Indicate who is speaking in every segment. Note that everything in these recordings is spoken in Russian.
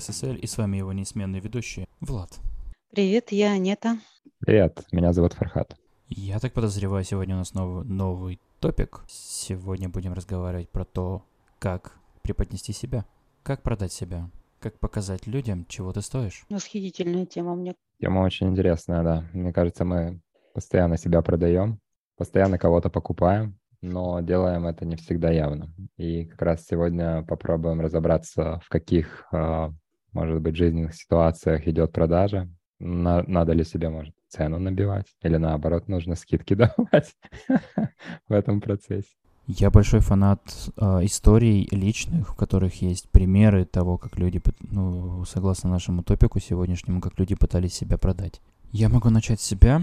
Speaker 1: СССР и с вами его неизменный ведущий Влад.
Speaker 2: Привет, я Анета.
Speaker 3: Привет, меня зовут Фархат.
Speaker 1: Я так подозреваю, сегодня у нас новый, новый топик. Сегодня будем разговаривать про то, как преподнести себя, как продать себя, как показать людям, чего ты стоишь.
Speaker 2: Восхитительная тема мне.
Speaker 3: Тема очень интересная, да. Мне кажется, мы постоянно себя продаем, постоянно кого-то покупаем, но делаем это не всегда явно. И как раз сегодня попробуем разобраться, в каких, а, может быть, жизненных ситуациях идет продажа, на, надо ли себе, может, цену набивать, или наоборот, нужно скидки давать в этом процессе.
Speaker 1: Я большой фанат э, историй личных, в которых есть примеры того, как люди, ну, согласно нашему топику сегодняшнему, как люди пытались себя продать. Я могу начать себя,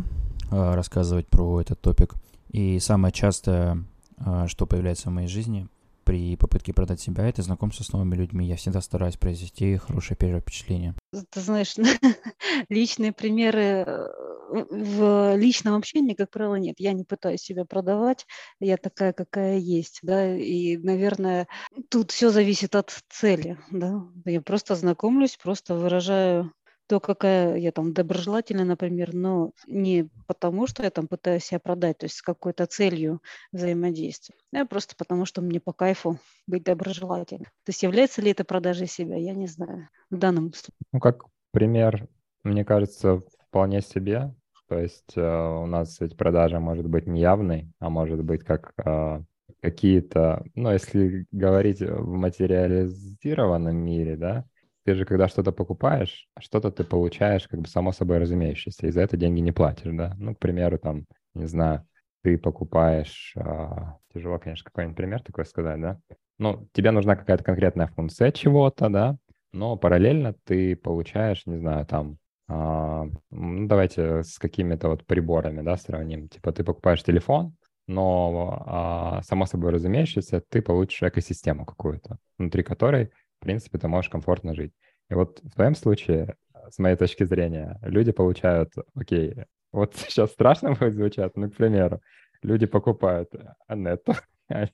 Speaker 1: э, рассказывать про этот топик. И самое частое, э, что появляется в моей жизни при попытке продать себя, это знакомство с новыми людьми. Я всегда стараюсь произвести хорошее первое впечатление.
Speaker 2: Ты знаешь, личные примеры э, в личном общении, как правило, нет. Я не пытаюсь себя продавать, я такая, какая есть, да, и, наверное, тут все зависит от цели, да. Я просто знакомлюсь, просто выражаю то, какая я там доброжелательная, например, но не потому, что я там пытаюсь себя продать, то есть с какой-то целью взаимодействия, а просто потому, что мне по кайфу быть доброжелательным. То есть является ли это продажей себя, я не знаю в данном случае.
Speaker 3: Ну, как пример, мне кажется, вполне себе. То есть э, у нас ведь продажа может быть неявной, а может быть как э, какие-то, ну, если говорить в материализированном мире, да, ты же, когда что-то покупаешь, что-то ты получаешь как бы само собой разумеющееся, и за это деньги не платишь, да? Ну, к примеру, там, не знаю, ты покупаешь, а, тяжело, конечно, какой-нибудь пример такой сказать, да? Ну, тебе нужна какая-то конкретная функция чего-то, да? Но параллельно ты получаешь, не знаю, там, а, ну, давайте с какими-то вот приборами, да, сравним. Типа ты покупаешь телефон, но а, само собой разумеющееся, ты получишь экосистему какую-то, внутри которой принципе, ты можешь комфортно жить. И вот в твоем случае, с моей точки зрения, люди получают, окей, вот сейчас страшно будет звучать, ну, к примеру, люди покупают Анетту, а,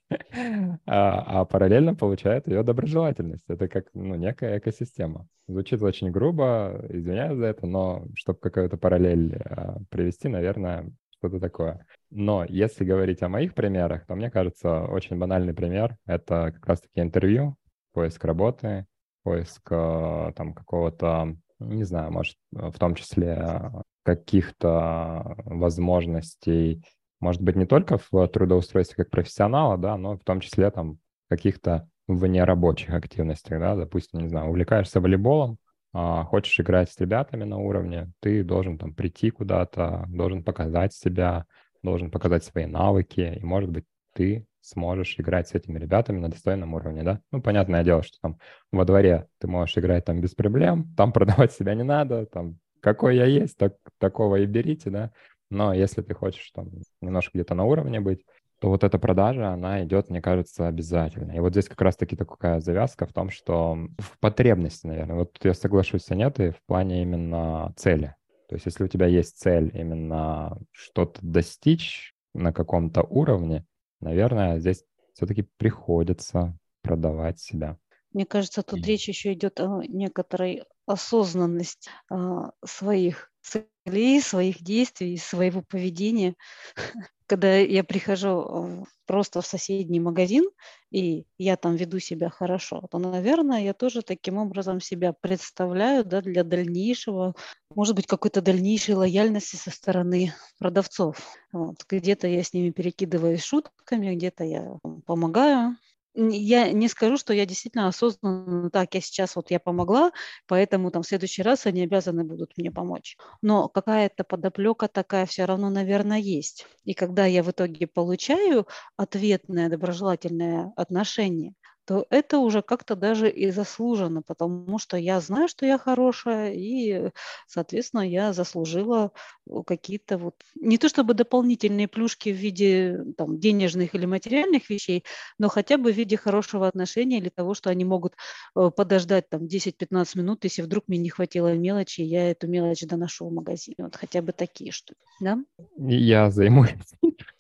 Speaker 3: а параллельно получают ее доброжелательность. Это как ну, некая экосистема. Звучит очень грубо, извиняюсь за это, но чтобы какую-то параллель а, привести, наверное, что-то такое. Но если говорить о моих примерах, то мне кажется, очень банальный пример — это как раз-таки интервью, поиск работы, поиск э, там какого-то, не знаю, может, в том числе каких-то возможностей, может быть, не только в трудоустройстве как профессионала, да, но в том числе там каких-то вне рабочих активностей, да, допустим, не знаю, увлекаешься волейболом, а, хочешь играть с ребятами на уровне, ты должен там прийти куда-то, должен показать себя, должен показать свои навыки, и, может быть, ты сможешь играть с этими ребятами на достойном уровне, да? Ну, понятное дело, что там во дворе ты можешь играть там без проблем, там продавать себя не надо, там какой я есть, так, такого и берите, да? Но если ты хочешь там немножко где-то на уровне быть, то вот эта продажа, она идет, мне кажется, обязательно. И вот здесь как раз-таки такая завязка в том, что в потребности, наверное, вот тут я соглашусь с Анетой в плане именно цели. То есть если у тебя есть цель именно что-то достичь на каком-то уровне, наверное, здесь все-таки приходится продавать себя.
Speaker 2: Мне кажется, тут речь еще идет о некоторой осознанности а, своих целей, своих действий, своего поведения. Когда я прихожу э, просто в соседний магазин, и я там веду себя хорошо, то, наверное, я тоже таким образом себя представляю да, для дальнейшего, может быть, какой-то дальнейшей лояльности со стороны продавцов. Вот. Где-то я с ними перекидываюсь шутками, где-то я помогаю, я не скажу, что я действительно осознанно, так, я сейчас вот я помогла, поэтому там в следующий раз они обязаны будут мне помочь. Но какая-то подоплека такая все равно, наверное, есть. И когда я в итоге получаю ответное доброжелательное отношение, то это уже как-то даже и заслуженно, потому что я знаю, что я хорошая, и, соответственно, я заслужила э, какие-то вот, не то чтобы дополнительные плюшки в виде там, денежных или материальных вещей, но хотя бы в виде хорошего отношения или того, что они могут э, подождать там 10-15 минут, если вдруг мне не хватило мелочи, я эту мелочь доношу в магазин. Вот хотя бы такие штуки, да?
Speaker 3: Я займусь.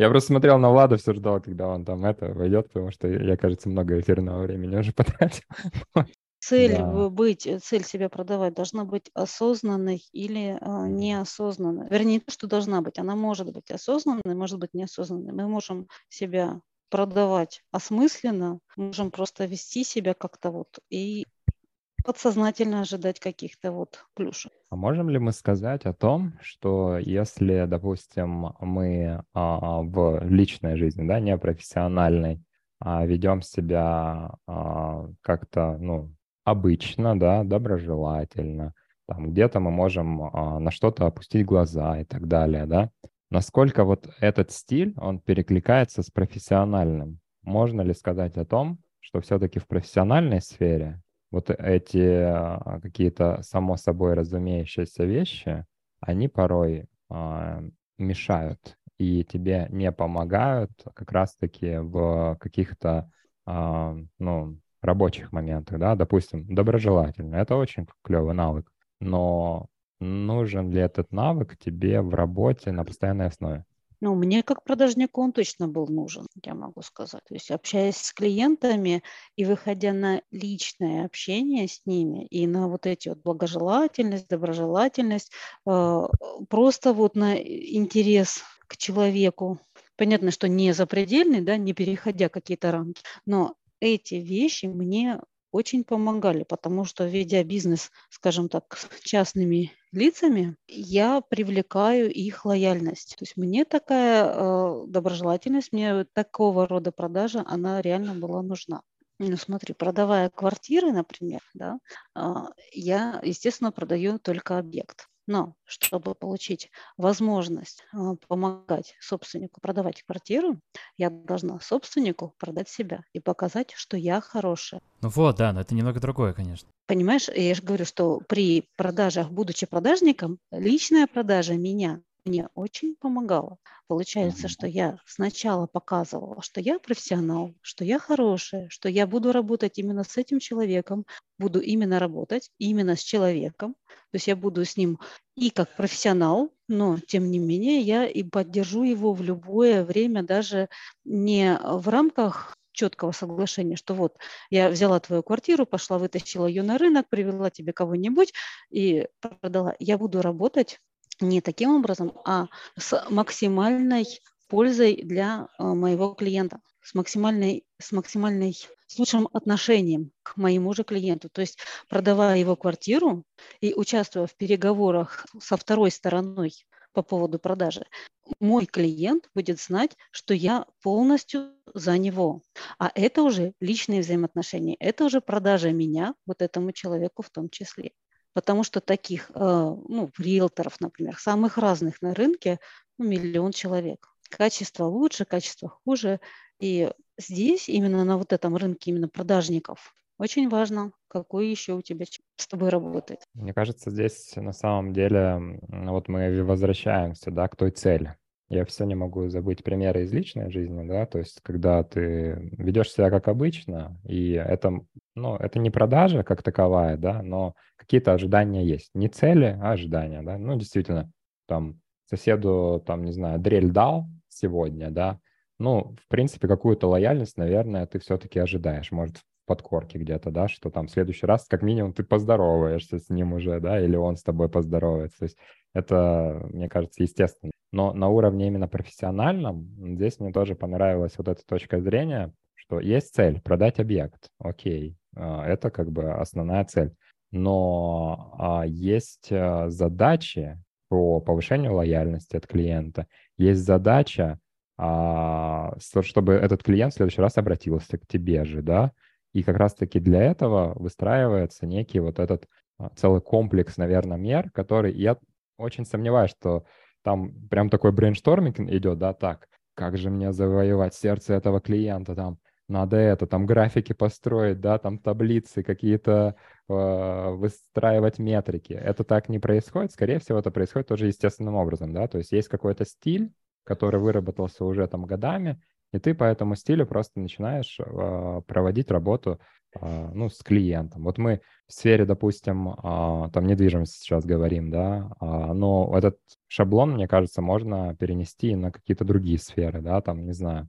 Speaker 3: Я просто смотрел на Влада, все ждал, когда он там это войдет, потому что я, кажется, много эфирного времени уже потратил.
Speaker 2: цель
Speaker 3: Да.
Speaker 2: быть, э, цель себя продавать должна быть осознанной или
Speaker 3: Мгм.
Speaker 2: неосознанной. Вернее, не то, что должна быть, она может быть осознанной, может быть неосознанной. Мы можем себя продавать осмысленно, можем просто вести себя как-то вот и подсознательно ожидать каких-то вот плюшек.
Speaker 3: А можем ли мы сказать о том, что если, допустим, мы а, в личной жизни, да, не профессиональной, а ведем себя а, как-то, ну, обычно, да, доброжелательно, там где-то мы можем а, на что-то опустить глаза и так далее, да, насколько вот этот стиль, он перекликается с профессиональным? Можно ли сказать о том, что все-таки в профессиональной сфере вот эти а, какие-то само собой разумеющиеся вещи, они порой а, мешают и тебе не помогают как раз-таки в каких-то, а, ну, рабочих моментах, да, допустим, доброжелательно. Это очень клевый навык, но нужен ли этот навык тебе в работе на постоянной основе?
Speaker 2: Ну, мне как продажнику он точно был нужен, я могу сказать. То есть общаясь с клиентами и выходя на личное общение с ними и на вот эти вот благожелательность, доброжелательность, э, просто вот на интерес к человеку. Понятно, что не запредельный, да, не переходя какие-то рамки, но эти вещи мне очень помогали, потому что, ведя бизнес, скажем так, с частными лицами, я привлекаю их лояльность. То есть мне такая э, доброжелательность, мне такого рода продажа, она реально была нужна. Ну, смотри, продавая квартиры, например, да, э, я, естественно, продаю только объект. Но чтобы получить возможность а, помогать собственнику продавать квартиру, я должна собственнику продать себя и показать, что я хорошая.
Speaker 1: Ну вот, да, но это немного другое, конечно.
Speaker 2: Понимаешь, я же говорю, что при продажах, будучи продажником, личная продажа меня мне очень помогало. Получается, что я сначала показывала, что я профессионал, что я хорошая, что я буду работать именно с этим человеком, буду именно работать именно с человеком. То есть я буду с ним и как профессионал, но тем не менее я и поддержу его в любое время, даже не в рамках четкого соглашения, что вот я взяла твою квартиру, пошла, вытащила ее на рынок, привела тебе кого-нибудь и продала. Я буду работать не таким образом, а с максимальной пользой для э, моего клиента, с максимальной, с максимальной, с лучшим отношением к моему же клиенту. То есть продавая его квартиру и участвуя в переговорах со второй стороной по поводу продажи, мой клиент будет знать, что я полностью за него. А это уже личные взаимоотношения, это уже продажа меня вот этому человеку в том числе потому что таких, э, ну, риэлторов, например, самых разных на рынке ну, миллион человек. Качество лучше, качество хуже. И здесь, именно на вот этом рынке, именно продажников, очень важно, какой еще у тебя с тобой работает.
Speaker 3: Мне кажется, здесь на самом деле вот мы возвращаемся, да, к той цели. Я все не могу забыть примеры из личной жизни, да, то есть когда ты ведешь себя как обычно, и это, ну, это не продажа как таковая, да, но какие-то ожидания есть. Не цели, а ожидания, да. Ну, действительно, там соседу, там, не знаю, дрель дал сегодня, да, ну, в принципе, какую-то лояльность, наверное, ты все-таки ожидаешь, может, в подкорке где-то, да, что там в следующий раз, как минимум, ты поздороваешься с ним уже, да, или он с тобой поздоровается. То есть это, мне кажется, естественно. Но на уровне именно профессиональном здесь мне тоже понравилась вот эта точка зрения, что есть цель — продать объект. Окей, а, это как бы основная цель. Но а, есть а, задачи по повышению лояльности от клиента. Есть задача, чтобы этот клиент в следующий раз обратился к тебе же, да, и как раз-таки для этого выстраивается некий вот этот целый комплекс, наверное, мер, который я очень сомневаюсь, что там прям такой brainstorming идет, да, так, как же мне завоевать сердце этого клиента, там, надо это, там, графики построить, да, там, таблицы какие-то, э, выстраивать метрики. Это так не происходит, скорее всего, это происходит тоже естественным образом, да, то есть есть какой-то стиль, который выработался уже там годами, и ты по этому стилю просто начинаешь э, проводить работу а, ну, с клиентом. Вот мы в сфере, допустим, а, там недвижимости сейчас говорим, да, а, но этот шаблон, мне кажется, можно перенести на какие-то другие сферы, да, там, не знаю,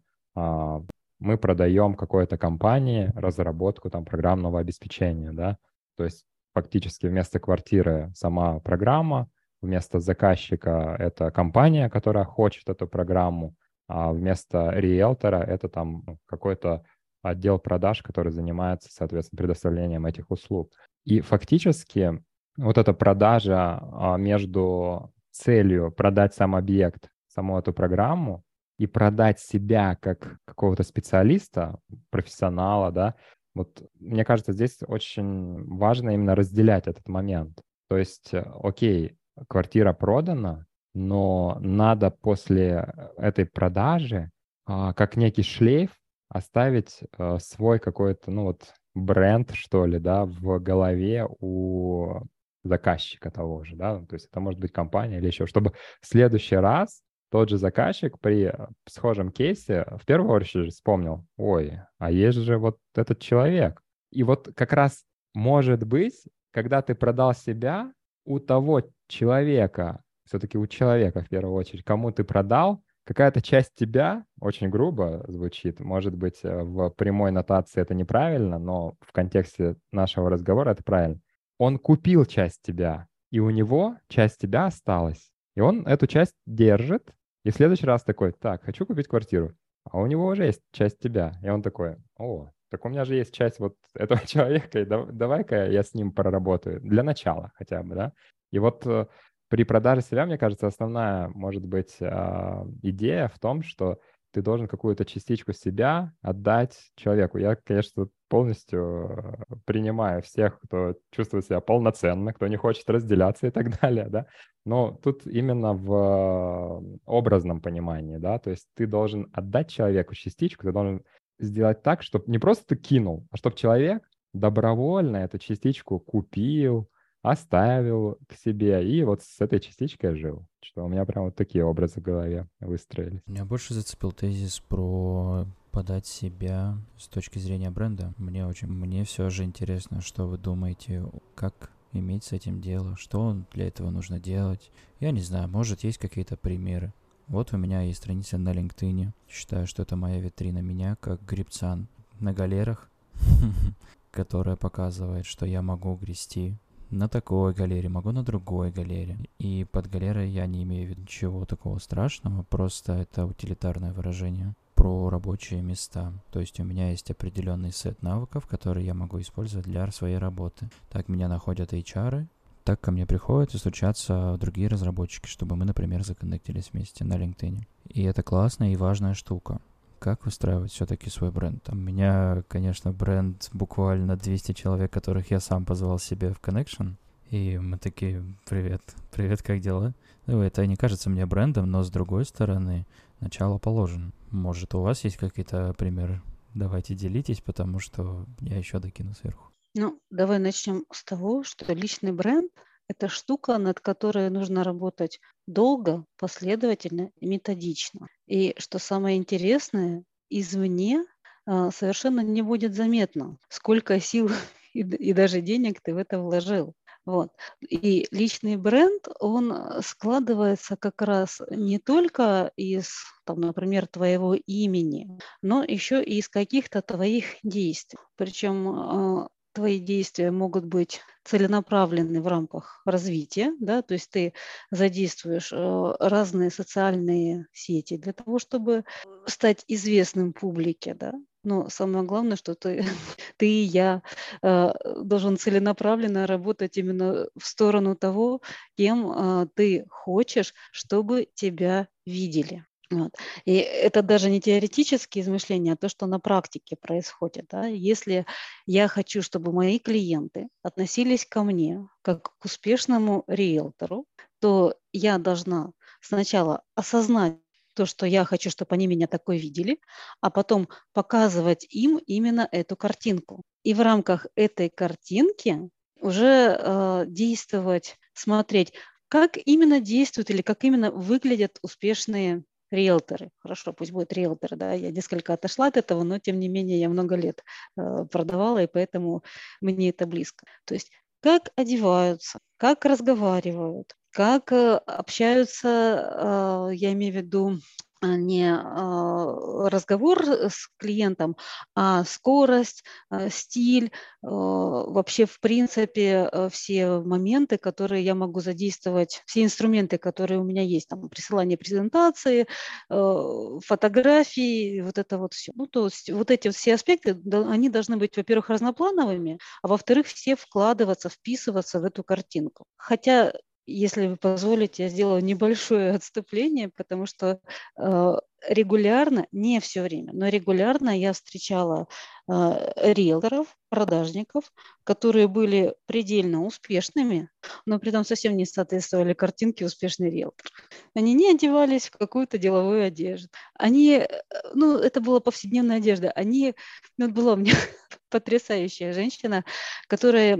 Speaker 3: мы продаем какой-то компании разработку там программного обеспечения, да, то есть фактически вместо квартиры сама программа, вместо заказчика это компания, которая хочет эту программу, а вместо риэлтора это там ну, какой-то отдел продаж, который занимается, соответственно, предоставлением этих услуг. И фактически вот эта продажа а, между целью продать сам объект, саму эту программу, и продать себя как какого-то специалиста, профессионала, да, вот мне кажется, здесь очень важно именно разделять этот момент. То есть, э, окей, квартира продана, но надо после этой продажи а, как некий шлейф оставить а, свой какой-то, ну вот, бренд, что ли, да, в голове у заказчика того же, да, то есть это может быть компания или еще, чтобы в следующий раз тот же заказчик при э, схожем кейсе в первую очередь вспомнил, ой, а есть же вот этот человек. И вот как раз может быть, когда ты продал себя, у того человека, все-таки у человека в первую очередь, кому ты продал, какая-то часть тебя, очень грубо звучит, может быть, э, в прямой нотации это неправильно, но в контексте нашего разговора это правильно. Он купил часть тебя, и у него часть тебя осталась. И он эту часть держит, и в следующий раз такой, так, хочу купить квартиру. А у него уже есть часть тебя. И он такой, о, так у меня же есть часть вот этого человека, и давай-ка я с ним проработаю. Для начала хотя бы, да. И вот э, при продаже себя, мне кажется, основная, может быть, а, идея в том, что ты должен какую-то частичку себя отдать человеку. Я, конечно, полностью э, принимаю всех, кто чувствует себя полноценно, кто не хочет разделяться и так далее, да. Но тут именно в образном понимании, да, то есть ты должен отдать человеку частичку, ты должен сделать так, чтобы не просто ты кинул, а чтобы человек добровольно эту частичку купил, оставил к себе и вот с этой частичкой жил. Что у меня прям вот такие образы в голове выстроились.
Speaker 1: Меня больше зацепил тезис про подать себя с точки зрения бренда. Мне очень, мне все же интересно, что вы думаете, как иметь с этим дело, что для этого нужно делать. Я не знаю, может есть какие-то примеры. Вот у меня есть страница на LinkedIn. Считаю, что это моя витрина меня, как грибца на галерах, которая показывает, что я могу грести на такой галере, могу на другой галере. И под галерой я не имею в виду ничего такого страшного, просто это утилитарное выражение про рабочие места. То есть у меня есть определенный сет навыков, которые я могу использовать для своей работы. Так меня находят HR, так ко мне приходят и стучатся другие разработчики, чтобы мы, например, законнектились вместе на LinkedIn. И это классная и важная штука как выстраивать все-таки свой бренд. У меня, конечно, бренд буквально 200 человек, которых я сам позвал себе в Connection. И мы такие, привет, привет, как дела? Ну, это не кажется мне брендом, но с другой стороны, начало положено. Может, у вас есть какие-то примеры? Давайте делитесь, потому что я еще докину сверху.
Speaker 2: Ну, давай начнем с того, что личный бренд – это штука, над которой нужно работать долго, последовательно и методично. И что самое интересное, извне а, совершенно не будет заметно, сколько сил и, и даже денег ты в это вложил. Вот. И личный бренд, он складывается как раз не только из, там, например, твоего имени, но еще и из каких-то твоих действий. Причем а, твои действия могут быть целенаправлены в рамках развития, да, то есть ты задействуешь э, разные социальные сети для того, чтобы стать известным публике, да, но самое главное, что ты, ты и я э, должен целенаправленно работать именно в сторону того, кем э, ты хочешь, чтобы тебя видели. Вот. И это даже не теоретические измышления, а то, что на практике происходит. Да? Если я хочу, чтобы мои клиенты относились ко мне как к успешному риэлтору, то я должна сначала осознать то, что я хочу, чтобы они меня такой видели, а потом показывать им именно эту картинку. И в рамках этой картинки уже э, действовать, смотреть, как именно действуют или как именно выглядят успешные риэлторы. Хорошо, пусть будет риэлторы, да, я несколько отошла от этого, но тем не менее я много лет э, продавала, и поэтому мне это близко. То есть как одеваются, как разговаривают, как э, общаются, э, я имею в виду а, не а, разговор с клиентом, а скорость, а, стиль, вообще в принципе все моменты, которые я могу задействовать, все инструменты, которые у меня есть, там присылание презентации, фотографии, вот это вот все. Ну, то есть вот эти все аспекты, они должны быть, во-первых, разноплановыми, а во-вторых, все вкладываться, вписываться в эту картинку. Хотя если вы позволите, я сделаю небольшое отступление, потому что э, регулярно, не все время, но регулярно я встречала э, риэлторов, продажников, которые были предельно успешными, но при этом совсем не соответствовали картинке успешный риэлтор. Они не одевались в какую-то деловую одежду. Они, э, ну, это была повседневная одежда. Они, ну, была у меня потрясающая женщина, которая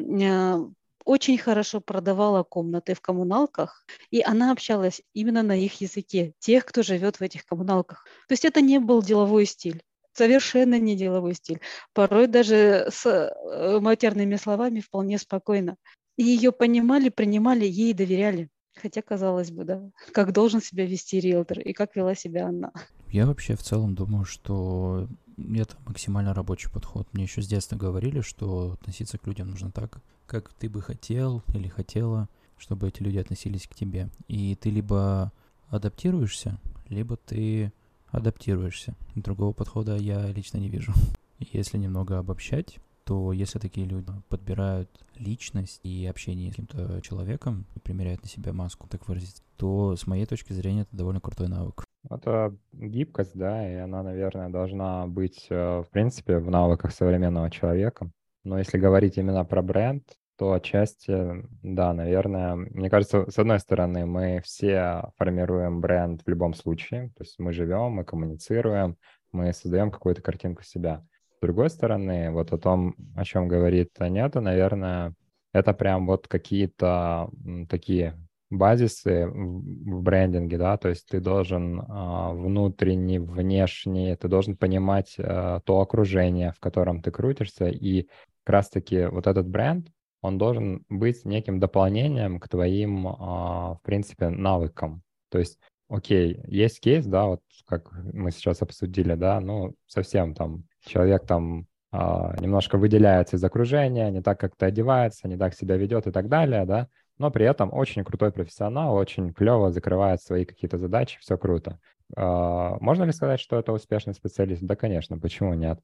Speaker 2: очень хорошо продавала комнаты в коммуналках, и она общалась именно на их языке, тех, кто живет в этих коммуналках. То есть это не был деловой стиль. Совершенно не деловой стиль. Порой даже с э, матерными словами вполне спокойно. И ее понимали, принимали, ей доверяли. Хотя, казалось бы, да, как должен себя вести риэлтор и как вела себя она.
Speaker 1: Я вообще в целом думаю, что это максимально рабочий подход. Мне еще с детства говорили, что относиться к людям нужно так, как ты бы хотел или хотела, чтобы эти люди относились к тебе. И ты либо адаптируешься, либо ты адаптируешься. Другого подхода я лично не вижу. Если немного обобщать, то если такие люди подбирают личность и общение с каким-то человеком, примеряют на себя маску, так выразить, то с моей точки зрения это довольно крутой навык.
Speaker 3: Это гибкость, да, и она, наверное, должна быть, э, в принципе, в навыках современного человека. Но если говорить именно про бренд, то отчасти, да, наверное, мне кажется, с одной стороны, мы все формируем бренд в любом случае, то есть мы живем, мы коммуницируем, мы создаем какую-то картинку себя. С другой стороны, вот о том, о чем говорит Анета, наверное, это прям вот какие-то такие базисы в брендинге, да, то есть ты должен а, внутренний, внешний, ты должен понимать а, то окружение, в котором ты крутишься, и как раз-таки вот этот бренд, он должен быть неким дополнением к твоим, а, в принципе, навыкам. То есть, окей, есть кейс, да, вот как мы сейчас обсудили, да, ну, совсем там человек там а, немножко выделяется из окружения, не так как-то одевается, не так себя ведет и так далее, да, но при этом очень крутой профессионал, очень клево закрывает свои какие-то задачи, все круто. А, можно ли сказать, что это успешный специалист? Да, конечно, почему нет?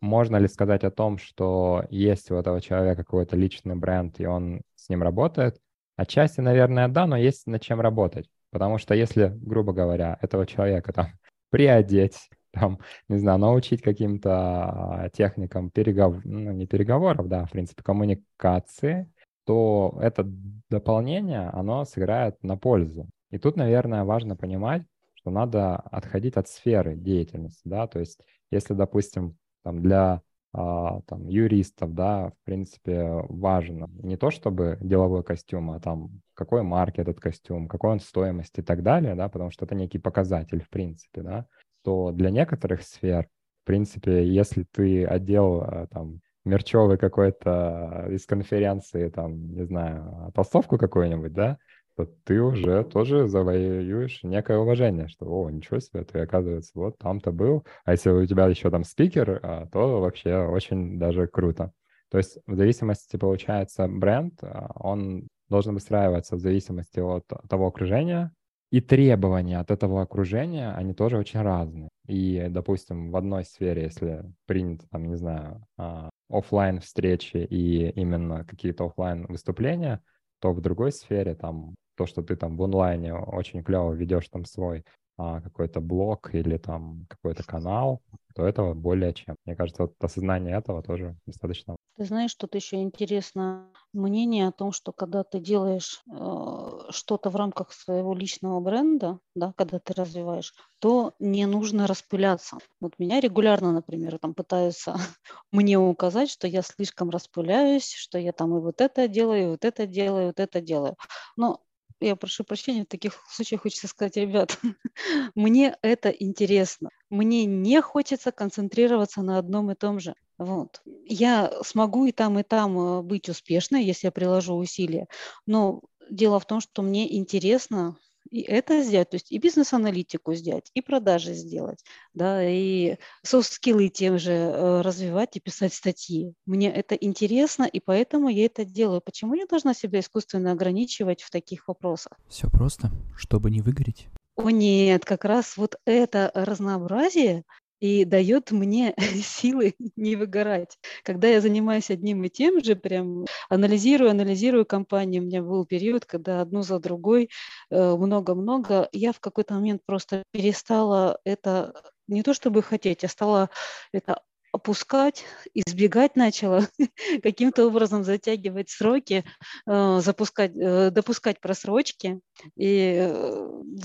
Speaker 3: Можно ли сказать о том, что есть у этого человека какой-то личный бренд, и он с ним работает? Отчасти, наверное, да, но есть над чем работать. Потому что если, грубо говоря, этого человека там приодеть, там, не знаю, научить каким-то техникам переговоров, ну, не переговоров, да, в принципе, коммуникации, то это дополнение, оно сыграет на пользу. И тут, наверное, важно понимать, что надо отходить от сферы деятельности, да, то есть если, допустим, там, для а, там, юристов, да, в принципе, важно не то, чтобы деловой костюм, а там какой марки этот костюм, какой он стоимость и так далее, да, потому что это некий показатель, в принципе, да, то для некоторых сфер, в принципе, если ты одел а, там мерчевый какой-то из конференции, там, не знаю, толстовку какую-нибудь, да, то ты уже тоже завоюешь некое уважение, что, о, ничего себе, ты, оказывается, вот там-то был, а если у тебя еще там спикер, а, то вообще очень даже круто. То есть в зависимости, получается, бренд, а, он должен выстраиваться в зависимости от того окружения, и требования от этого окружения, они тоже очень разные. И, допустим, в одной сфере, если принято, там, не знаю, а, офлайн встречи и именно какие-то офлайн выступления, то в другой сфере там то, что ты там в онлайне очень клево ведешь там свой а, какой-то блог или там какой-то канал, то этого более чем. Мне кажется, вот осознание этого тоже достаточно.
Speaker 2: Ты знаешь, тут еще интересно мнение о том, что когда ты делаешь э, что-то в рамках своего личного бренда, да, когда ты развиваешь, то не нужно распыляться. Вот меня регулярно, например, там пытаются мне указать, что я слишком распыляюсь, что я там и вот это делаю, и вот это делаю, и вот это делаю. Но я прошу прощения, в таких случаях хочется сказать, ребят, мне это интересно. Мне не хочется концентрироваться на одном и том же. Вот. Я смогу и там, и там э, быть успешной, если я приложу усилия. Но дело в том, что мне интересно и это сделать, то есть и бизнес-аналитику сделать, и продажи сделать, да, и софт-скиллы тем же э, развивать и писать статьи. Мне это интересно, и поэтому я это делаю. Почему я должна себя искусственно ограничивать в таких вопросах?
Speaker 1: Все просто, чтобы не выгореть.
Speaker 2: О нет, как раз вот это разнообразие и дает мне силы не выгорать. Когда я занимаюсь одним и тем же, прям анализирую, анализирую компанию, у меня был период, когда одну за другой э, много-много, я в какой-то момент просто перестала это не то чтобы хотеть, а стала это опускать, избегать начала, каким-то образом затягивать сроки, э, запускать, э, допускать просрочки. И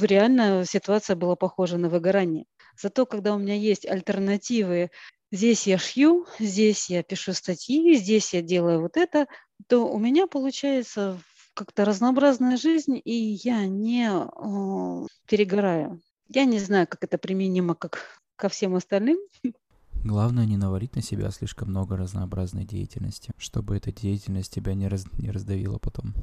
Speaker 2: реально ситуация была похожа на выгорание. Зато когда у меня есть альтернативы, здесь я шью, здесь я пишу статьи, здесь я делаю вот это, то у меня получается как-то разнообразная жизнь, и я не э, перегораю. Я не знаю, как это применимо как ко всем остальным.
Speaker 1: Главное не навалить на себя слишком много разнообразной деятельности, чтобы эта деятельность тебя не, раз, не раздавила потом.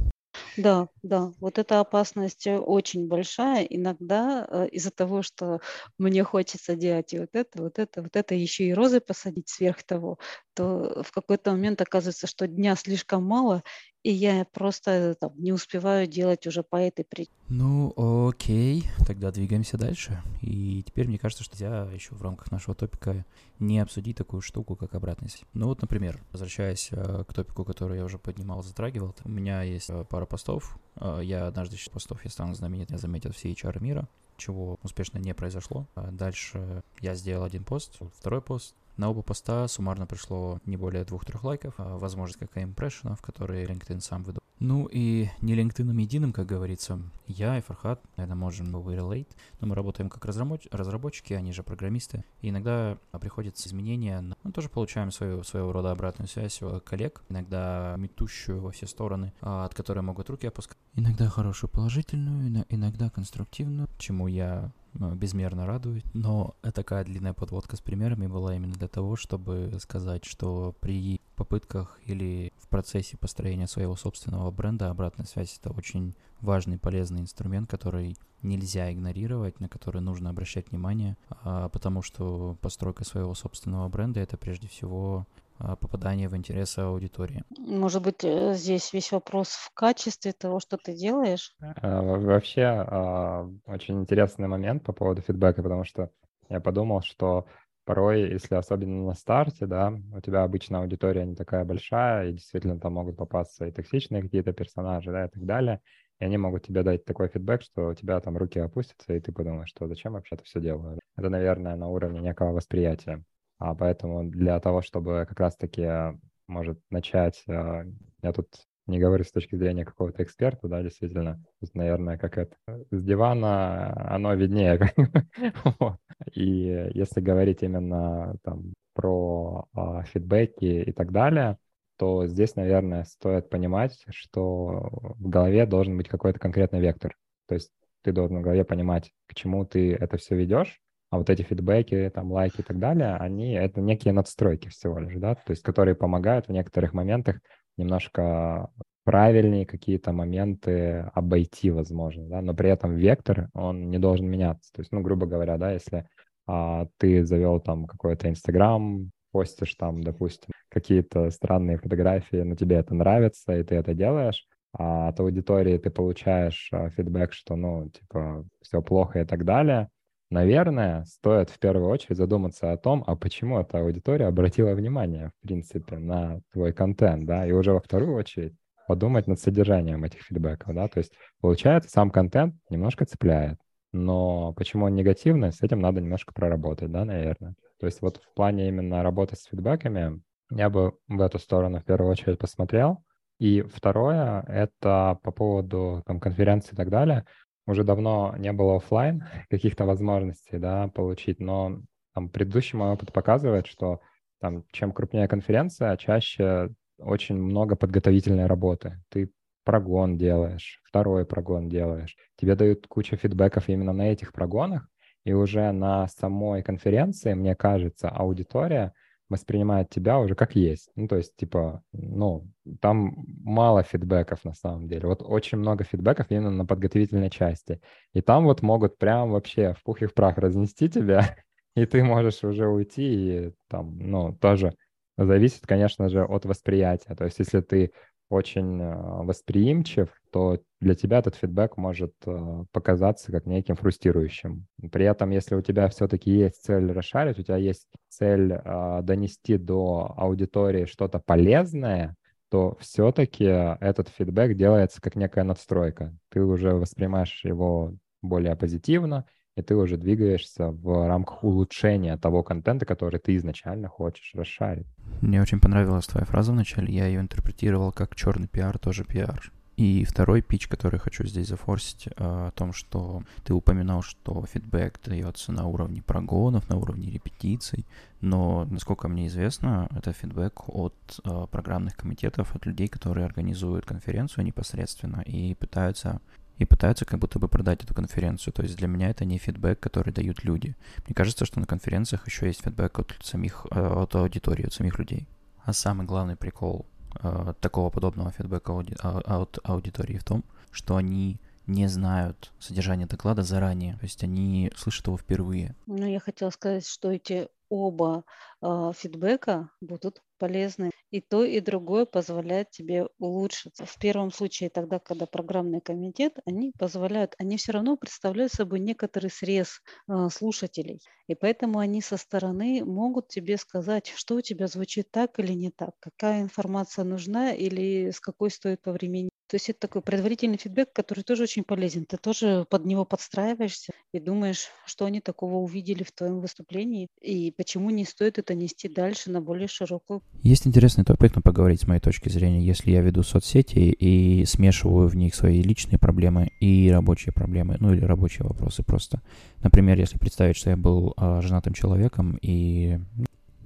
Speaker 2: Да, да, вот эта опасность э, очень большая. Иногда э, из-за того, что мне хочется делать и вот это, вот это, вот это, еще и розы посадить сверх того, то в какой-то момент оказывается, что дня слишком мало, и я просто там, не успеваю делать уже по этой причине.
Speaker 1: Ну, окей, тогда двигаемся дальше. И теперь мне кажется, что нельзя еще в рамках нашего топика не обсудить такую штуку, как обратность. Ну вот, например, возвращаясь э, к топику, который я уже поднимал, затрагивал, у меня есть э, пара постов. Э, я однажды из постов я стану знаменит, я заметил все HR мира, чего успешно не произошло. А дальше я сделал один пост, второй пост, на оба поста суммарно пришло не более двух-трех лайков, а возможность как импрессионов, которые LinkedIn сам выдал. Ну и не LinkedIn единым, как говорится. Я и Фархат, наверное, можем вы relate, но мы работаем как разработчики, они же программисты. И иногда приходятся изменения, мы ну, тоже получаем свою, своего рода обратную связь у коллег, иногда метущую во все стороны, а, от которой могут руки опускать. Иногда хорошую положительную, иногда конструктивную, чему я Э, безмерно радует. Но такая длинная подводка с примерами была именно для того, чтобы сказать, что при попытках или в процессе построения своего собственного бренда обратная связь это очень важный, полезный инструмент, который нельзя игнорировать, на который нужно обращать внимание, а, потому что постройка своего собственного бренда это прежде всего а, попадание в интересы аудитории.
Speaker 2: Может быть, э, здесь весь вопрос в качестве того, что ты делаешь?
Speaker 3: А, вообще, а, очень интересный момент по поводу фидбэка, потому что я подумал, что порой, если особенно на старте, да, у тебя обычно аудитория не такая большая, и действительно там могут попасться и токсичные какие-то персонажи, да, и так далее, и они могут тебе дать такой фидбэк, что у тебя там руки опустятся, и ты подумаешь, что зачем вообще это все делаю. Это, наверное, на уровне некого восприятия. А поэтому для того, чтобы как раз-таки, может, начать, а, я тут не говорю с точки зрения какого-то эксперта, да, действительно, тут, наверное, как это, с дивана оно виднее. И если говорить именно там про а, фидбэки и так далее, то здесь, наверное, стоит понимать, что в голове должен быть какой-то конкретный вектор. То есть ты должен в голове понимать, к чему ты это все ведешь, а вот эти фидбэки, там, лайки и так далее, они — это некие надстройки всего лишь, да, то есть которые помогают в некоторых моментах немножко правильнее какие-то моменты обойти, возможно, да, но при этом вектор, он не должен меняться. То есть, ну, грубо говоря, да, если а, ты завел там какой-то Инстаграм, постишь там, допустим, какие-то странные фотографии, но тебе это нравится, и ты это делаешь, а от аудитории ты получаешь а, фидбэк, что, ну, типа, все плохо и так далее, наверное, стоит в первую очередь задуматься о том, а почему эта аудитория обратила внимание, в принципе, на твой контент, да, и уже во вторую очередь подумать над содержанием этих фидбэков, да, то есть получается сам контент немножко цепляет, но почему он негативный, с этим надо немножко проработать, да, наверное. То есть вот в плане именно работы с фидбэками я бы в эту сторону в первую очередь посмотрел. И второе, это по поводу там конференции и так далее уже давно не было офлайн каких-то возможностей, да, получить, но там предыдущий мой опыт показывает, что там чем крупнее конференция, чаще очень много подготовительной работы. Ты прогон делаешь, второй прогон делаешь. Тебе дают кучу фидбэков именно на этих прогонах, и уже на самой конференции, мне кажется, аудитория воспринимает тебя уже как есть. Ну, то есть, типа, ну, там мало фидбэков на самом деле. Вот очень много фидбэков именно на подготовительной части. И там вот могут прям вообще в пух и в прах разнести тебя, и ты можешь уже уйти, и там, ну, тоже зависит, конечно же, от восприятия. То есть, если ты очень э, восприимчив, то для тебя этот фидбэк может э, показаться как неким фрустрирующим. При этом, если у тебя все-таки есть цель расшарить, у тебя есть цель э, донести до аудитории что-то полезное, то все-таки этот фидбэк делается как некая надстройка. Ты уже воспринимаешь его более позитивно, и ты уже двигаешься в рамках улучшения того контента, который ты изначально хочешь расшарить.
Speaker 1: Мне очень понравилась твоя фраза вначале, я ее интерпретировал как черный пиар, тоже пиар. И второй пич, который хочу здесь зафорсить, о том, что ты упоминал, что фидбэк дается на уровне прогонов, на уровне репетиций, но, насколько мне известно, это фидбэк от э, программных комитетов, от людей, которые организуют конференцию непосредственно и пытаются и пытаются как будто бы продать эту конференцию. То есть для меня это не фидбэк, который дают люди. Мне кажется, что на конференциях еще есть фидбэк от самих, э, от аудитории, от самих людей. А самый главный прикол э, такого подобного фидбэка ауди, а, от аудитории в том, что они не знают содержание доклада заранее, то есть они слышат его впервые.
Speaker 2: Ну, я хотела сказать, что эти оба э, фидбэка будут полезны. И то, и другое позволяет тебе улучшиться. В первом случае, тогда, когда программный комитет, они позволяют, они все равно представляют собой некоторый срез э, слушателей. И поэтому они со стороны могут тебе сказать, что у тебя звучит так или не так, какая информация нужна или с какой стоит повременить то есть это такой предварительный фидбэк, который тоже очень полезен. Ты тоже под него подстраиваешься и думаешь, что они такого увидели в твоем выступлении и почему не стоит это нести дальше на более широкую.
Speaker 1: Есть интересный топик, но поговорить с моей точки зрения. Если я веду соцсети и смешиваю в них свои личные проблемы и рабочие проблемы, ну или рабочие вопросы просто. Например, если представить, что я был а, женатым человеком и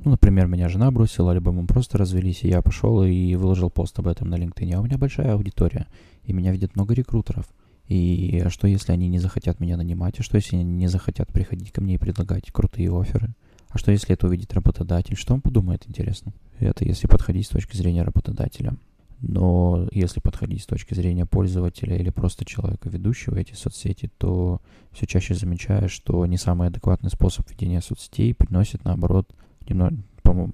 Speaker 1: ну, например, меня жена бросила, либо мы просто развелись, и я пошел и выложил пост об этом на LinkedIn. А у меня большая аудитория, и меня видят много рекрутеров. И а что, если они не захотят меня нанимать? А что, если они не захотят приходить ко мне и предлагать крутые оферы? А что, если это увидит работодатель? Что он подумает, интересно? Это если подходить с точки зрения работодателя. Но если подходить с точки зрения пользователя или просто человека, ведущего эти соцсети, то все чаще замечаю, что не самый адекватный способ ведения соцсетей приносит, наоборот, немного,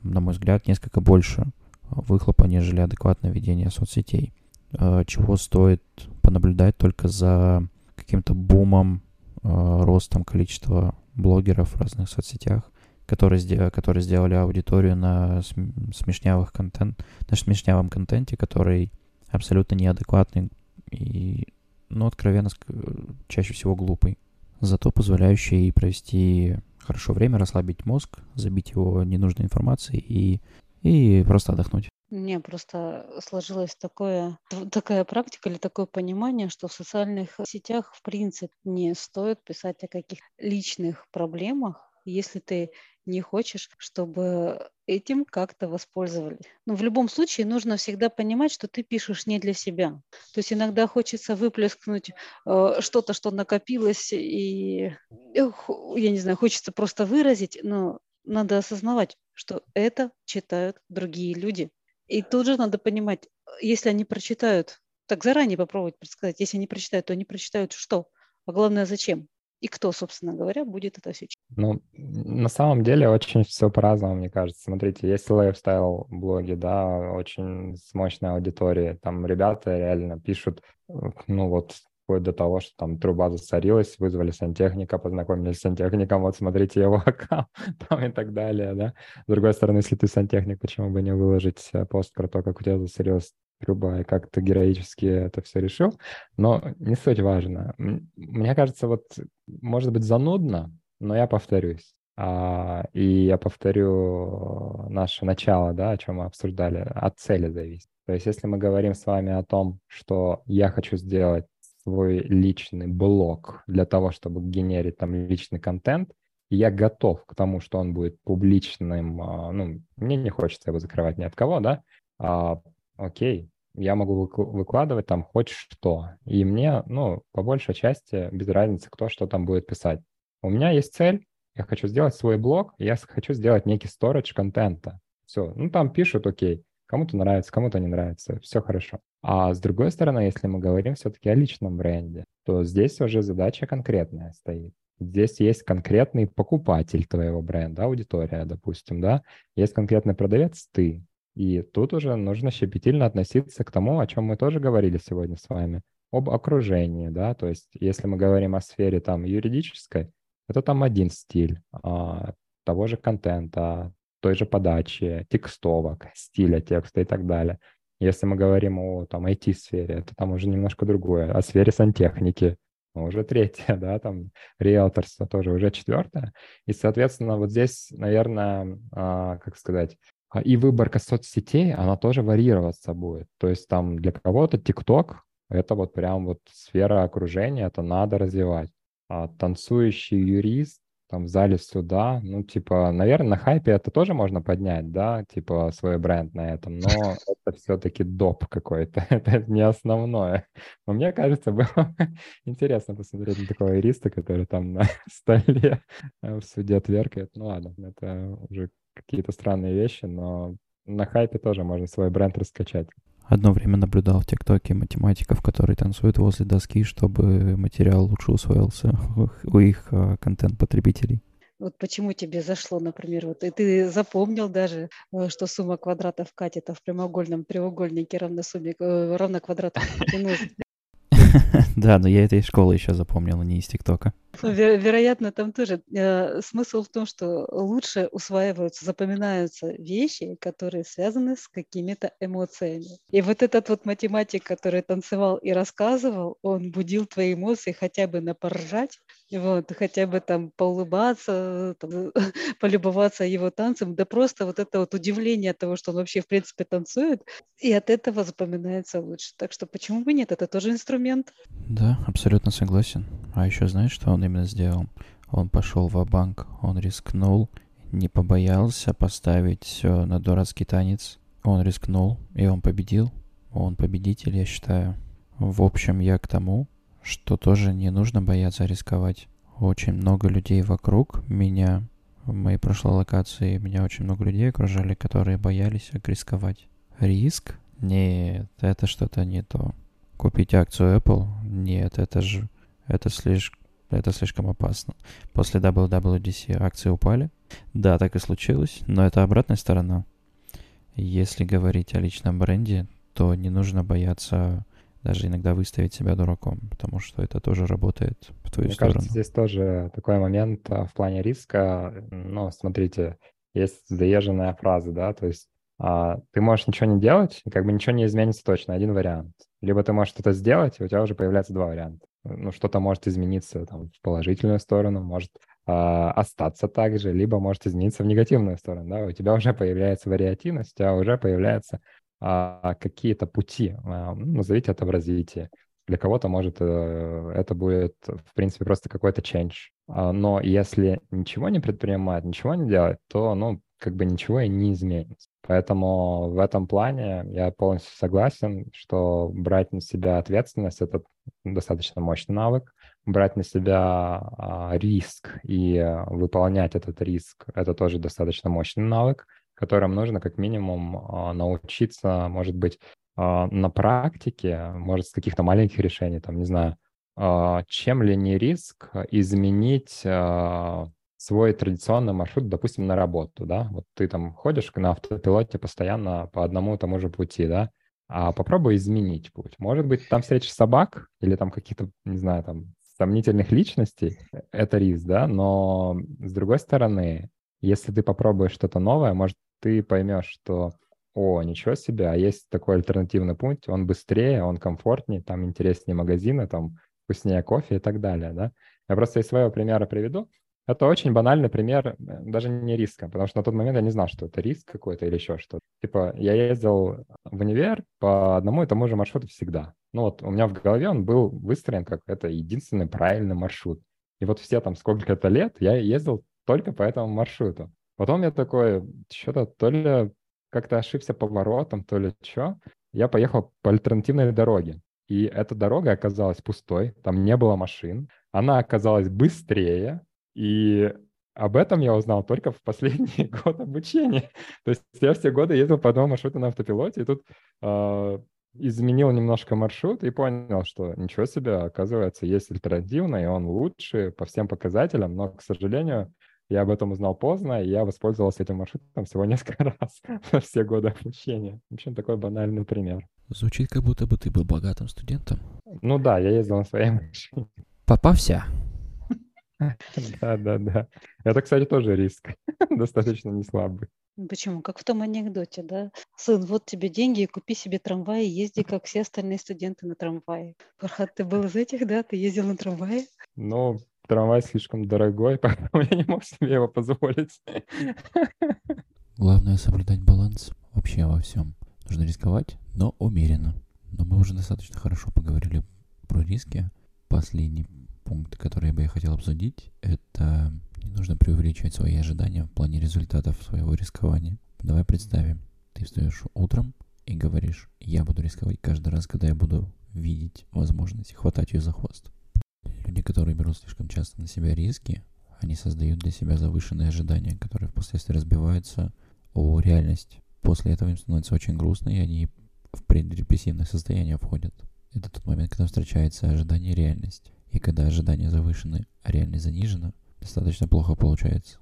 Speaker 1: на мой взгляд, несколько больше выхлопа, нежели адекватное ведение соцсетей. А, чего стоит понаблюдать только за каким-то бумом, а, ростом количества блогеров в разных соцсетях, которые, которые сделали аудиторию на смешнявых контент, на смешнявом контенте, который абсолютно неадекватный и, ну, откровенно, чаще всего глупый, зато позволяющий провести хорошо время, расслабить мозг, забить его ненужной информацией и, и просто отдохнуть.
Speaker 2: Мне просто сложилась такое, такая практика или такое понимание, что в социальных сетях в принципе не стоит писать о каких личных проблемах, если ты не хочешь, чтобы этим как-то воспользовались. Но в любом случае нужно всегда понимать, что ты пишешь не для себя. То есть иногда хочется выплескнуть э, что-то, что накопилось, и, я не знаю, хочется просто выразить, но надо осознавать, что это читают другие люди. И тут же надо понимать, если они прочитают, так заранее попробовать предсказать, если они прочитают, то они прочитают что? А главное, зачем? И кто, собственно говоря, будет это все
Speaker 3: Ну, на самом деле очень все по-разному, мне кажется. Смотрите, есть лайфстайл блоги, да, очень с мощной аудиторией. Там ребята реально пишут, ну вот, вплоть до того, что там труба засорилась, вызвали сантехника, познакомились с сантехником, вот смотрите его аккаунт, там и так далее, да. С другой стороны, если ты сантехник, почему бы не выложить э, пост про то, как у тебя засорилась труба, и как ты героически это все решил. Но не суть важно. Мне кажется, вот может быть занудно, но я повторюсь. А, и я повторю наше начало, да, о чем мы обсуждали, от цели зависит. То есть если мы говорим с вами о том, что я хочу сделать свой личный блог для того, чтобы генерить там личный контент, я готов к тому, что он будет публичным, а, ну, мне не хочется его закрывать ни от кого, да, а, окей, я могу выкладывать там хоть что. И мне, ну, по большей части без разницы, кто что там будет писать. У меня есть цель, я хочу сделать свой блог, я хочу сделать некий storage контента. Все, ну там пишут, окей, кому-то нравится, кому-то не нравится, все хорошо. А с другой стороны, если мы говорим все-таки о личном бренде, то здесь уже задача конкретная стоит. Здесь есть конкретный покупатель твоего бренда, аудитория, допустим, да, есть конкретный продавец ты. И тут уже нужно щепетильно относиться к тому, о чем мы тоже говорили сегодня с вами, об окружении, да, то есть если мы говорим о сфере там юридической, это там один стиль а, того же контента, той же подачи, текстовок, стиля текста и так далее. Если мы говорим о там IT-сфере, это там уже немножко другое. О сфере сантехники, ну, уже третья, да, там риэлторство тоже уже четвертое. И, соответственно, вот здесь, наверное, а, как сказать, и выборка соцсетей, она тоже варьироваться будет. То есть там для кого-то ТикТок — это вот прям вот сфера окружения, это надо развивать. А танцующий юрист там в зале суда, ну, типа, наверное, на хайпе это тоже можно поднять, да, типа, свой бренд на этом, но это все-таки доп какой-то, это не основное. Но мне кажется, было интересно посмотреть на такого юриста, который там на столе в суде отверкает. Ну, ладно, это уже какие-то странные вещи, но на хайпе тоже можно свой бренд раскачать.
Speaker 1: Одно время наблюдал в ТикТоке математиков, которые танцуют возле доски, чтобы материал лучше усвоился у их а, контент-потребителей.
Speaker 2: Вот почему тебе зашло, например, вот и ты запомнил даже, э, что сумма квадратов катета в прямоугольном треугольнике равна сумме э, равна квадрату.
Speaker 1: Да, но я это из школы еще запомнил, а не из ТикТока.
Speaker 2: Веро- вероятно, там тоже э, смысл в том, что лучше усваиваются, запоминаются вещи, которые связаны с какими-то эмоциями. И вот этот вот математик, который танцевал и рассказывал, он будил твои эмоции хотя бы на поржать, вот, хотя бы там поулыбаться, там, полюбоваться его танцем, да просто вот это вот удивление от того, что он вообще в принципе танцует, и от этого запоминается лучше. Так что почему бы нет, это тоже инструмент.
Speaker 1: Да, абсолютно согласен. А еще знаешь, что он именно сделал? Он пошел в банк он рискнул, не побоялся поставить все на дурацкий танец. Он рискнул, и он победил. Он победитель, я считаю. В общем, я к тому, что тоже не нужно бояться рисковать. Очень много людей вокруг меня, в моей прошлой локации, меня очень много людей окружали, которые боялись рисковать. Риск? Нет, это что-то не то. Купить акцию Apple? Нет, это же... Это слишком... Это слишком опасно. После WWDC акции упали. Да, так и случилось, но это обратная сторона. Если говорить о личном бренде, то не нужно бояться даже иногда выставить себя дураком, потому что это тоже работает в твою
Speaker 3: Мне
Speaker 1: сторону.
Speaker 3: кажется, здесь тоже такой момент а, в плане риска. Ну, смотрите, есть заезженная фраза, да, то есть а, ты можешь ничего не делать, и как бы ничего не изменится точно, один вариант. Либо ты можешь что-то сделать, и у тебя уже появляется два варианта. Ну, что-то может измениться там, в положительную сторону, может а, остаться так же, либо может измениться в негативную сторону, да, у тебя уже появляется вариативность, у тебя уже появляется какие-то пути, а, ну, назовите это в развитии. Для кого-то, может, э, это будет, в принципе, просто какой-то change. А, но если ничего не предпринимать, ничего не делать, то, ну, как бы ничего и не изменится. Поэтому в этом плане я полностью согласен, что брать на себя ответственность — это достаточно мощный навык. Брать на себя а, риск и выполнять этот риск — это тоже достаточно мощный навык которым нужно как минимум а, научиться, может быть, а, на практике, может, с каких-то маленьких решений, там, не знаю, а, чем ли не риск изменить свой традиционный маршрут, допустим, на работу, да, вот ты там ходишь на автопилоте постоянно по одному и тому же пути, да, а попробуй изменить путь. Может быть, там встретишь собак или там каких-то, не знаю, там сомнительных личностей, это риск, да, но с другой стороны, если ты попробуешь что-то новое, может, ты поймешь, что о, ничего себе, а есть такой альтернативный путь, он быстрее, он комфортнее, там интереснее магазины, там вкуснее кофе и так далее, да. Я просто из своего примера приведу. Это очень банальный пример, э, даже не риска, потому что на тот момент я не знал, что это риск какой-то или еще что-то. Типа, я ездил в универ по одному и тому же маршруту всегда. Ну вот у меня в голове он был выстроен как это единственный правильный маршрут. И вот все там сколько-то лет я ездил только по этому маршруту. Потом я такой, что-то то ли как-то ошибся поворотом, то ли что. Я поехал по альтернативной дороге. И эта дорога оказалась пустой, там не было машин. Она оказалась быстрее, и об этом я узнал только в последний год обучения. То есть я все годы ездил по одному маршруту на автопилоте, и тут э, изменил немножко маршрут и понял, что ничего себе, оказывается, есть альтернативный, и он лучше по всем показателям, но, к сожалению, я об этом узнал поздно, и я воспользовался этим маршрутом всего несколько раз за все годы обучения. В общем, такой банальный пример.
Speaker 1: Звучит, как будто бы ты был богатым студентом.
Speaker 3: Ну да, я ездил на своей машине.
Speaker 1: Попався.
Speaker 3: Да, да, да. Это, кстати, тоже риск. Достаточно не слабый.
Speaker 2: Почему? Как в том анекдоте, да? Сын, вот тебе деньги, купи себе трамвай и езди, как все остальные студенты на трамвае. Фархат, ты был из этих, да? Ты ездил на трамвае?
Speaker 3: Ну, трамвай слишком дорогой, поэтому я не мог себе его позволить.
Speaker 1: Главное соблюдать баланс вообще во всем. Нужно рисковать, но умеренно. Но мы уже достаточно хорошо поговорили про риски. Последний пункт, который бы я хотел обсудить, это не нужно преувеличивать свои ожидания в плане результатов своего рискования. Давай представим, ты встаешь утром и говоришь, я буду рисковать каждый раз, когда я буду видеть возможность хватать ее за хвост. Люди, которые берут слишком часто на себя риски, они создают для себя завышенные ожидания, которые впоследствии разбиваются о реальность. После этого им становится очень грустно, и они в предрепрессивное состояние входят. Это тот момент, когда встречается ожидание и реальность. И когда ожидания завышены, а реальность занижена, достаточно плохо получается.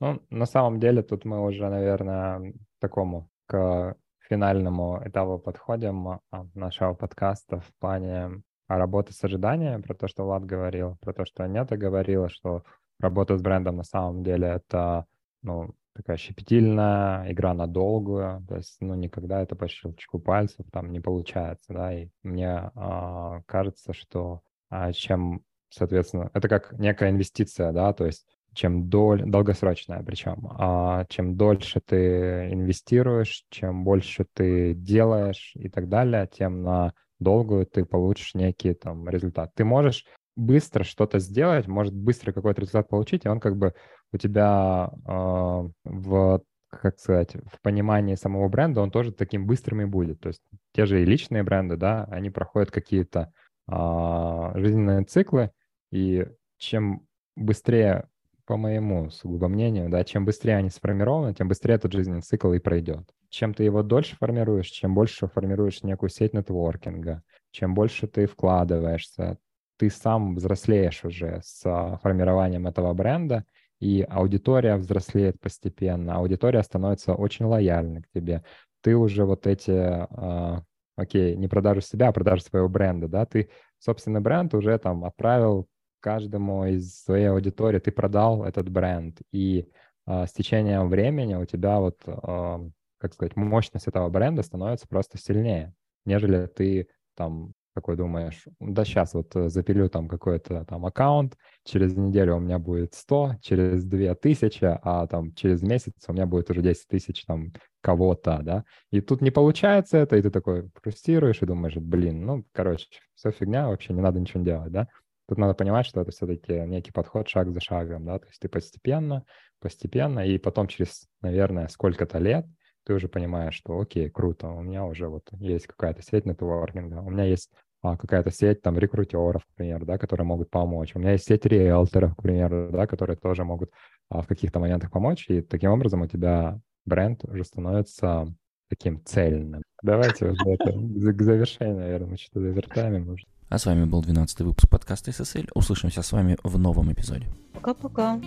Speaker 3: Ну, на самом деле, тут мы уже, наверное, к такому, к финальному этапу подходим а, нашего подкаста в плане работы с ожиданием, про то, что Влад говорил, про то, что Анета говорила, что работа с брендом на самом деле это, ну, такая щепетильная игра на долгую, то есть, ну, никогда это по щелчку пальцев там не получается, да, и мне э, кажется, что э, чем, соответственно, это как некая инвестиция, да, то есть чем доль, долгосрочная причем, а чем дольше ты инвестируешь, чем больше ты делаешь и так далее, тем на долгую ты получишь некий там результат. Ты можешь быстро что-то сделать, может быстро какой-то результат получить, и он как бы у тебя э, в как сказать, в понимании самого бренда он тоже таким быстрым и будет. То есть те же и личные бренды, да, они проходят какие-то э, жизненные циклы, и чем быстрее, по моему сугубо мнению, да, чем быстрее они сформированы, тем быстрее этот жизненный цикл и пройдет. Чем ты его дольше формируешь, чем больше формируешь некую сеть нетворкинга, чем больше ты вкладываешься, ты сам взрослеешь уже с а, формированием этого бренда, и аудитория взрослеет постепенно, аудитория становится очень лояльной к тебе. Ты уже вот эти, э, окей, не продажу себя, а продажу своего бренда, да, ты собственный бренд уже там отправил каждому из своей аудитории, ты продал этот бренд, и э, с течением времени у тебя вот, э, как сказать, мощность этого бренда становится просто сильнее, нежели ты там такой думаешь, да сейчас вот запилю там какой-то там аккаунт, через неделю у меня будет 100, через 2000, а там через месяц у меня будет уже 10 тысяч там кого-то, да, и тут не получается это, и ты такой фрустрируешь и думаешь, блин, ну, короче, все фигня, вообще не надо ничего делать, да. Тут надо понимать, что это все-таки некий подход шаг за шагом, да, то есть ты постепенно, постепенно, и потом через, наверное, сколько-то лет ты уже понимаешь, что окей, круто, у меня уже вот есть какая-то сеть нетворкинга, у меня есть а, какая-то сеть там рекрутеров, к примеру, да, которые могут помочь. У меня есть сеть риэлторов, к примеру, да, которые тоже могут а, в каких-то моментах помочь, и таким образом у тебя бренд уже становится таким цельным. Давайте уже это к завершению, наверное, что-то завертаем уже.
Speaker 1: А с вами был 12 выпуск подкаста SSL. Услышимся с вами в новом эпизоде.
Speaker 2: Пока-пока.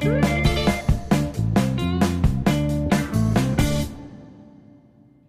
Speaker 4: thank you